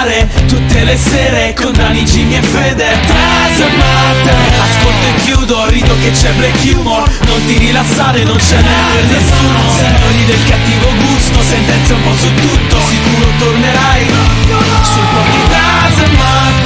mare Tutte le sere con Dani, Jimmy e Fede. Matter Ascolto e chiudo, rido che c'è black humor. Non ti rilassare, non ce n'è per nessuno. Signori del cattivo gusto, sentenze un po' su tutto. Sicuro tornerai Sul po' di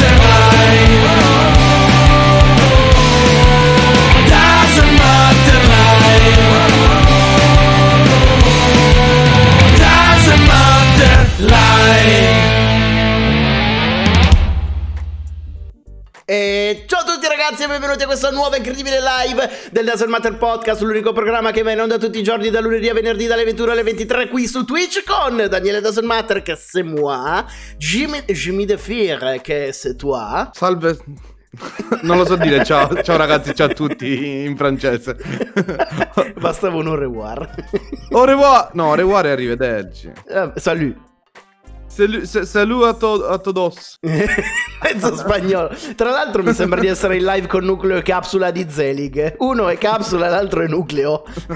benvenuti a questa nuova incredibile live del Dazzle Matter Podcast, l'unico programma che va in onda tutti i giorni da lunedì a venerdì dalle 21 alle 23 qui su Twitch con Daniele Dazzle Matter che c'est moi, Jimmy, Jimmy De Fir che c'est toi. Salve. Non lo so dire, ciao, ciao ragazzi, ciao a tutti in francese. Bastava un au revoir. Au revoir. No, au revoir e arrivederci. Eh, Salut. Salut, sa- salut a, to- a todos. Mezzo spagnolo. Tra l'altro mi sembra di essere in live con Nucleo e Capsula di Zelig. Uno è Capsula, l'altro è Nucleo.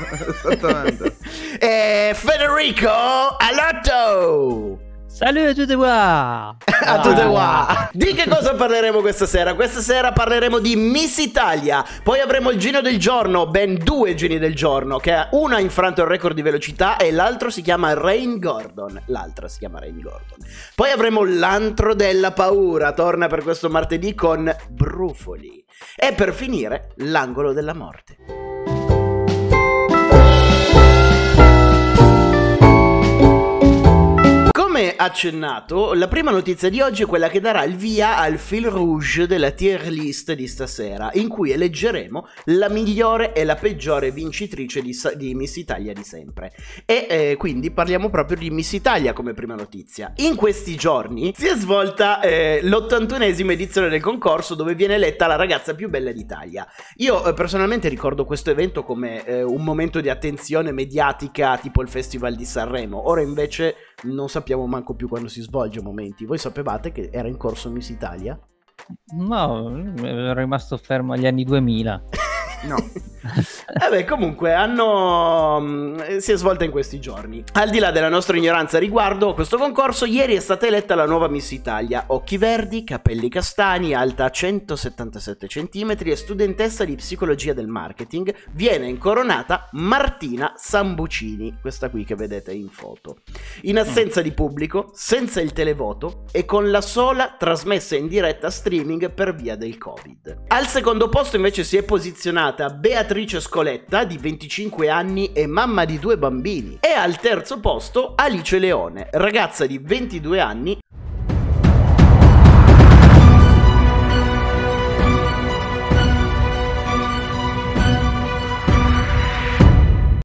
Esattamente. e Federico Alotto. Salut à tutti qua! A tutte qua. Di che cosa parleremo questa sera? Questa sera parleremo di Miss Italia. Poi avremo il gino del giorno, ben due geni del giorno, che uno ha infranto il record di velocità e l'altro si chiama Rain Gordon. L'altra si chiama Rain Gordon. Poi avremo l'antro della paura, torna per questo martedì con Brufoli. E per finire, l'angolo della morte. Accennato, la prima notizia di oggi è quella che darà il via al fil rouge della tier list di stasera, in cui eleggeremo la migliore e la peggiore vincitrice di, di Miss Italia di sempre. E eh, quindi parliamo proprio di Miss Italia come prima notizia. In questi giorni si è svolta eh, l'81esima edizione del concorso dove viene eletta la ragazza più bella d'Italia. Io eh, personalmente ricordo questo evento come eh, un momento di attenzione mediatica tipo il Festival di Sanremo. Ora invece non sappiamo manco più quando si svolge momenti. Voi sapevate che era in corso Miss Italia? No, ero rimasto fermo agli anni 2000. No. Eh beh, comunque hanno. mm, si è svolta in questi giorni. Al di là della nostra ignoranza riguardo questo concorso, ieri è stata eletta la nuova Miss Italia. Occhi verdi, capelli castani, alta 177 cm e studentessa di psicologia del marketing. Viene incoronata Martina Sambucini, questa qui che vedete in foto. In assenza di pubblico, senza il televoto e con la sola trasmessa in diretta streaming per via del Covid. Al secondo posto invece si è posizionata Beatrice Scoletta di 25 anni e mamma di due bambini. E al terzo posto Alice Leone, ragazza di 22 anni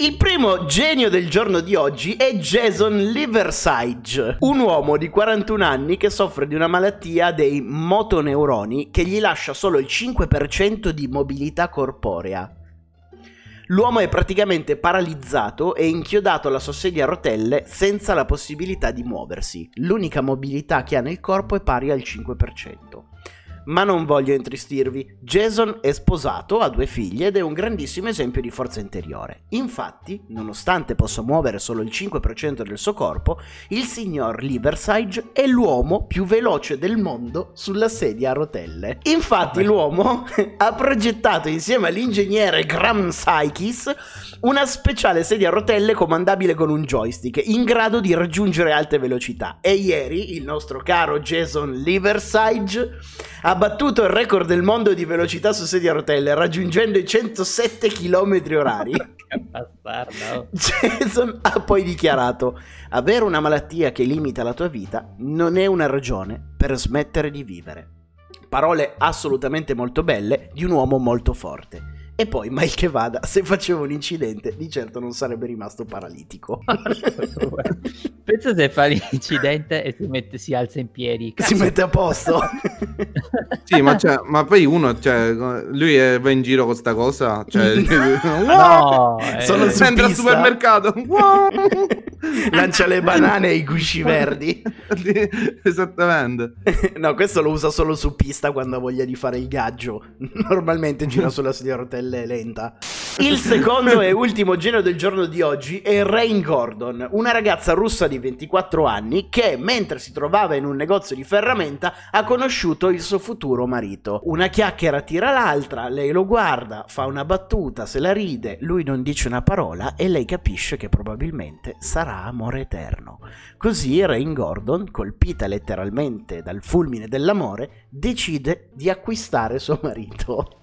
Il primo genio del giorno di oggi è Jason Liversidge, un uomo di 41 anni che soffre di una malattia dei motoneuroni che gli lascia solo il 5% di mobilità corporea. L'uomo è praticamente paralizzato e inchiodato alla sua sedia a rotelle senza la possibilità di muoversi. L'unica mobilità che ha nel corpo è pari al 5%. Ma non voglio intristirvi, Jason è sposato, ha due figlie ed è un grandissimo esempio di forza interiore. Infatti, nonostante possa muovere solo il 5% del suo corpo, il signor Liverside è l'uomo più veloce del mondo sulla sedia a rotelle. Infatti l'uomo ha progettato insieme all'ingegnere Graham Sykes una speciale sedia a rotelle comandabile con un joystick in grado di raggiungere alte velocità. E ieri il nostro caro Jason Liverside ha battuto il record del mondo di velocità su sedia a rotelle raggiungendo i 107 km bastardo. Jason ha poi dichiarato: Avere una malattia che limita la tua vita non è una ragione per smettere di vivere. Parole assolutamente molto belle di un uomo molto forte. E poi, mal che vada, se faceva un incidente, di certo non sarebbe rimasto paralitico. Pensa se fa l'incidente e si, mette, si alza in piedi. si mette a posto. Sì, ma, cioè, ma poi uno, cioè, lui è- va in giro con sta cosa. Cioè, No, eh, Sono su entra al supermercato. Lancia le banane e i gusci verdi. Esattamente. No, questo lo usa solo su pista quando ha voglia di fare il gaggio. Normalmente gira sulla sedia a rotelle lenta. Il secondo e ultimo genio del giorno di oggi è Rain Gordon, una ragazza russa di 24 anni che mentre si trovava in un negozio di ferramenta ha conosciuto il suo futuro marito. Una chiacchiera tira l'altra, lei lo guarda, fa una battuta, se la ride, lui non dice una parola e lei capisce che probabilmente sarà amore eterno. Così Rain Gordon, colpita letteralmente dal fulmine dell'amore, decide di acquistare suo marito.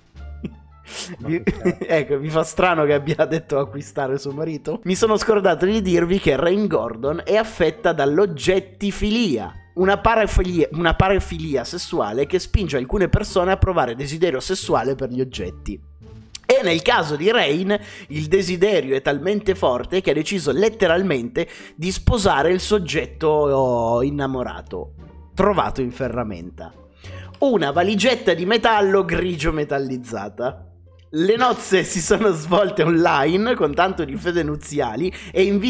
Mi- ecco, mi fa strano che abbia detto acquistare suo marito. Mi sono scordato di dirvi che Rain Gordon è affetta dall'oggettifilia. Una parafilia, una parafilia sessuale che spinge alcune persone a provare desiderio sessuale per gli oggetti. E nel caso di Rain, il desiderio è talmente forte che ha deciso letteralmente di sposare il soggetto oh, innamorato, trovato in ferramenta. Una valigetta di metallo grigio metallizzata. Le nozze si sono svolte online con tanto di fede nuziali e in-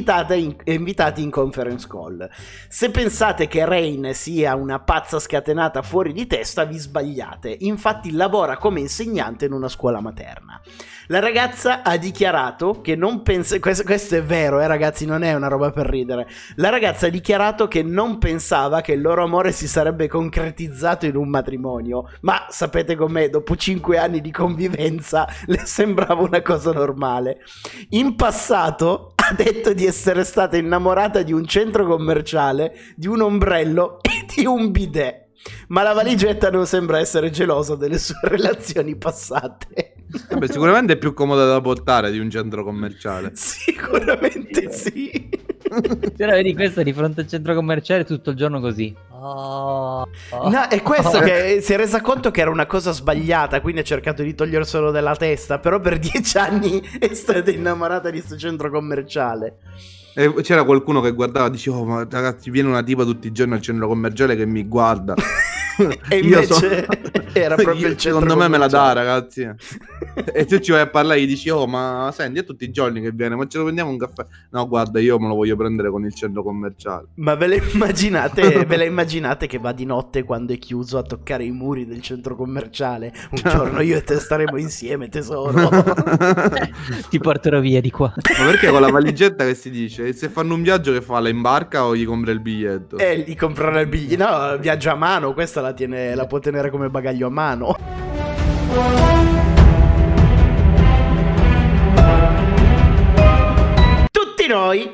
e invitati in conference call. Se pensate che Rain sia una pazza scatenata fuori di testa, vi sbagliate. Infatti lavora come insegnante in una scuola materna. La ragazza ha dichiarato che non pensa... Questo, questo è vero, eh ragazzi, non è una roba per ridere. La ragazza ha dichiarato che non pensava che il loro amore si sarebbe concretizzato in un matrimonio. Ma sapete com'è? Dopo 5 anni di convivenza le sembrava una cosa normale. In passato ha detto di essere stata innamorata di un centro commerciale, di un ombrello e di un bidet. Ma la valigetta non sembra essere gelosa delle sue relazioni passate. Vabbè, sicuramente è più comoda da portare di un centro commerciale. Sicuramente sì. Se vedi questa di fronte al centro commerciale tutto il giorno così. Oh, oh. No, è questo che si è resa conto che era una cosa sbagliata, quindi ha cercato di toglierselo dalla testa, però per dieci anni è stata innamorata di questo centro commerciale. E c'era qualcuno che guardava e diceva, oh, ma ragazzi, viene una tipa tutti i giorni al centro commerciale che mi guarda. E Io invece era proprio io- il centro Secondo me me la dà, ragazzi. e tu ci vai a parlare gli dici, oh, ma senti, è tutti i giorni che viene, ma ce lo prendiamo un caffè? No, guarda, io me lo voglio prendere con il centro commerciale. Ma ve la immaginate, ve la immaginate che va di notte quando è chiuso a toccare i muri del centro commerciale? Un giorno io e te staremo insieme, tesoro. Ti porterò via di qua. Ma perché con la valigetta che si dice? E Se fanno un viaggio che fa, la imbarca o gli compra il biglietto? E gli comprerà il biglietto. No, viaggia a mano, questa la, tiene, la può tenere come bagaglio a mano. Tutti noi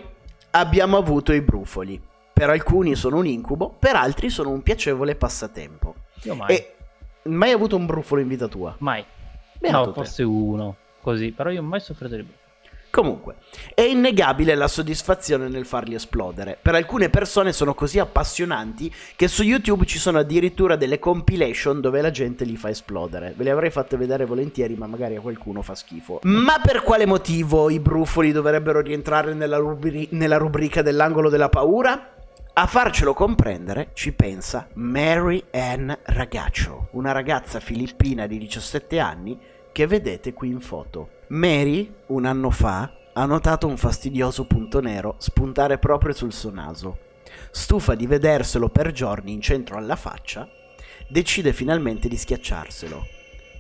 abbiamo avuto i brufoli. Per alcuni sono un incubo, per altri sono un piacevole passatempo. Io mai. E mai avuto un brufolo in vita tua? Mai. Beato no, te. forse uno. Così. Però io mai soffrito di brufoli. Comunque, è innegabile la soddisfazione nel farli esplodere. Per alcune persone sono così appassionanti che su YouTube ci sono addirittura delle compilation dove la gente li fa esplodere. Ve le avrei fatte vedere volentieri, ma magari a qualcuno fa schifo. Ma per quale motivo i brufoli dovrebbero rientrare nella, rubri- nella rubrica dell'angolo della paura? A farcelo comprendere ci pensa Mary Ann Ragaccio, una ragazza filippina di 17 anni che vedete qui in foto. Mary, un anno fa, ha notato un fastidioso punto nero spuntare proprio sul suo naso. Stufa di vederselo per giorni in centro alla faccia, decide finalmente di schiacciarselo.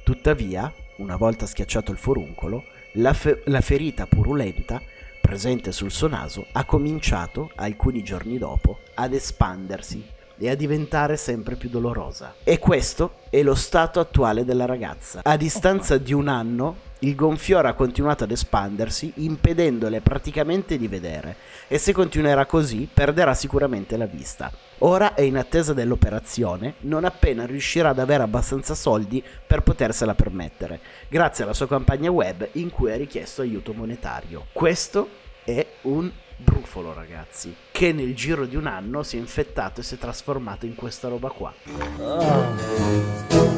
Tuttavia, una volta schiacciato il foruncolo, la, fe- la ferita purulenta presente sul suo naso ha cominciato, alcuni giorni dopo, ad espandersi e a diventare sempre più dolorosa. E questo è lo stato attuale della ragazza. A distanza di un anno, il gonfiore ha continuato ad espandersi, impedendole praticamente di vedere, e se continuerà così perderà sicuramente la vista. Ora è in attesa dell'operazione, non appena riuscirà ad avere abbastanza soldi per potersela permettere, grazie alla sua campagna web in cui ha richiesto aiuto monetario. Questo è un brufolo, ragazzi, che nel giro di un anno si è infettato e si è trasformato in questa roba qua. A-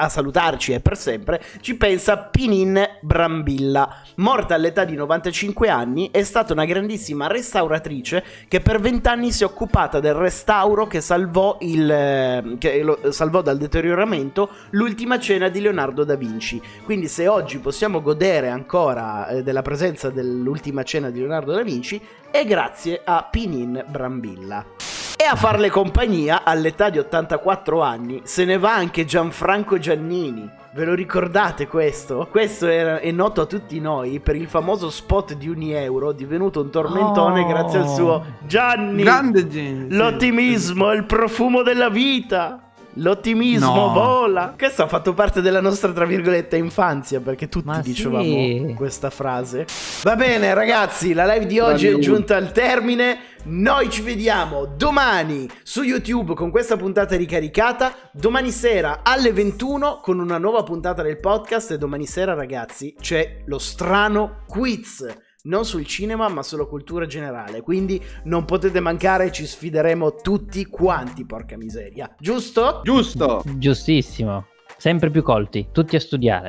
a salutarci e per sempre, ci pensa Pinin Brambilla. Morta all'età di 95 anni, è stata una grandissima restauratrice che per 20 anni si è occupata del restauro che salvò, il, eh, che lo salvò dal deterioramento l'ultima cena di Leonardo da Vinci. Quindi se oggi possiamo godere ancora eh, della presenza dell'ultima cena di Leonardo da Vinci è grazie a Pinin Brambilla. E a farle compagnia all'età di 84 anni se ne va anche Gianfranco Giannini. Ve lo ricordate questo? Questo era- è noto a tutti noi per il famoso spot di un euro divenuto un tormentone Oh. grazie al suo Gianni. Grande gente. L'ottimismo, il profumo della vita. L'ottimismo No. vola. Questo ha fatto parte della nostra, tra virgolette, infanzia, perché tutti Ma dicevamo sì. questa frase. Va bene, ragazzi, la live di oggi è giunta al termine. Noi ci vediamo domani su YouTube con questa puntata ricaricata. Domani sera alle 21 con una nuova puntata del podcast. E domani sera, ragazzi, c'è lo strano quiz non sul cinema ma sulla cultura generale. Quindi non potete mancare, ci sfideremo tutti quanti, porca miseria. Giusto? Giusto. Giustissimo. Sempre più colti, tutti a studiare.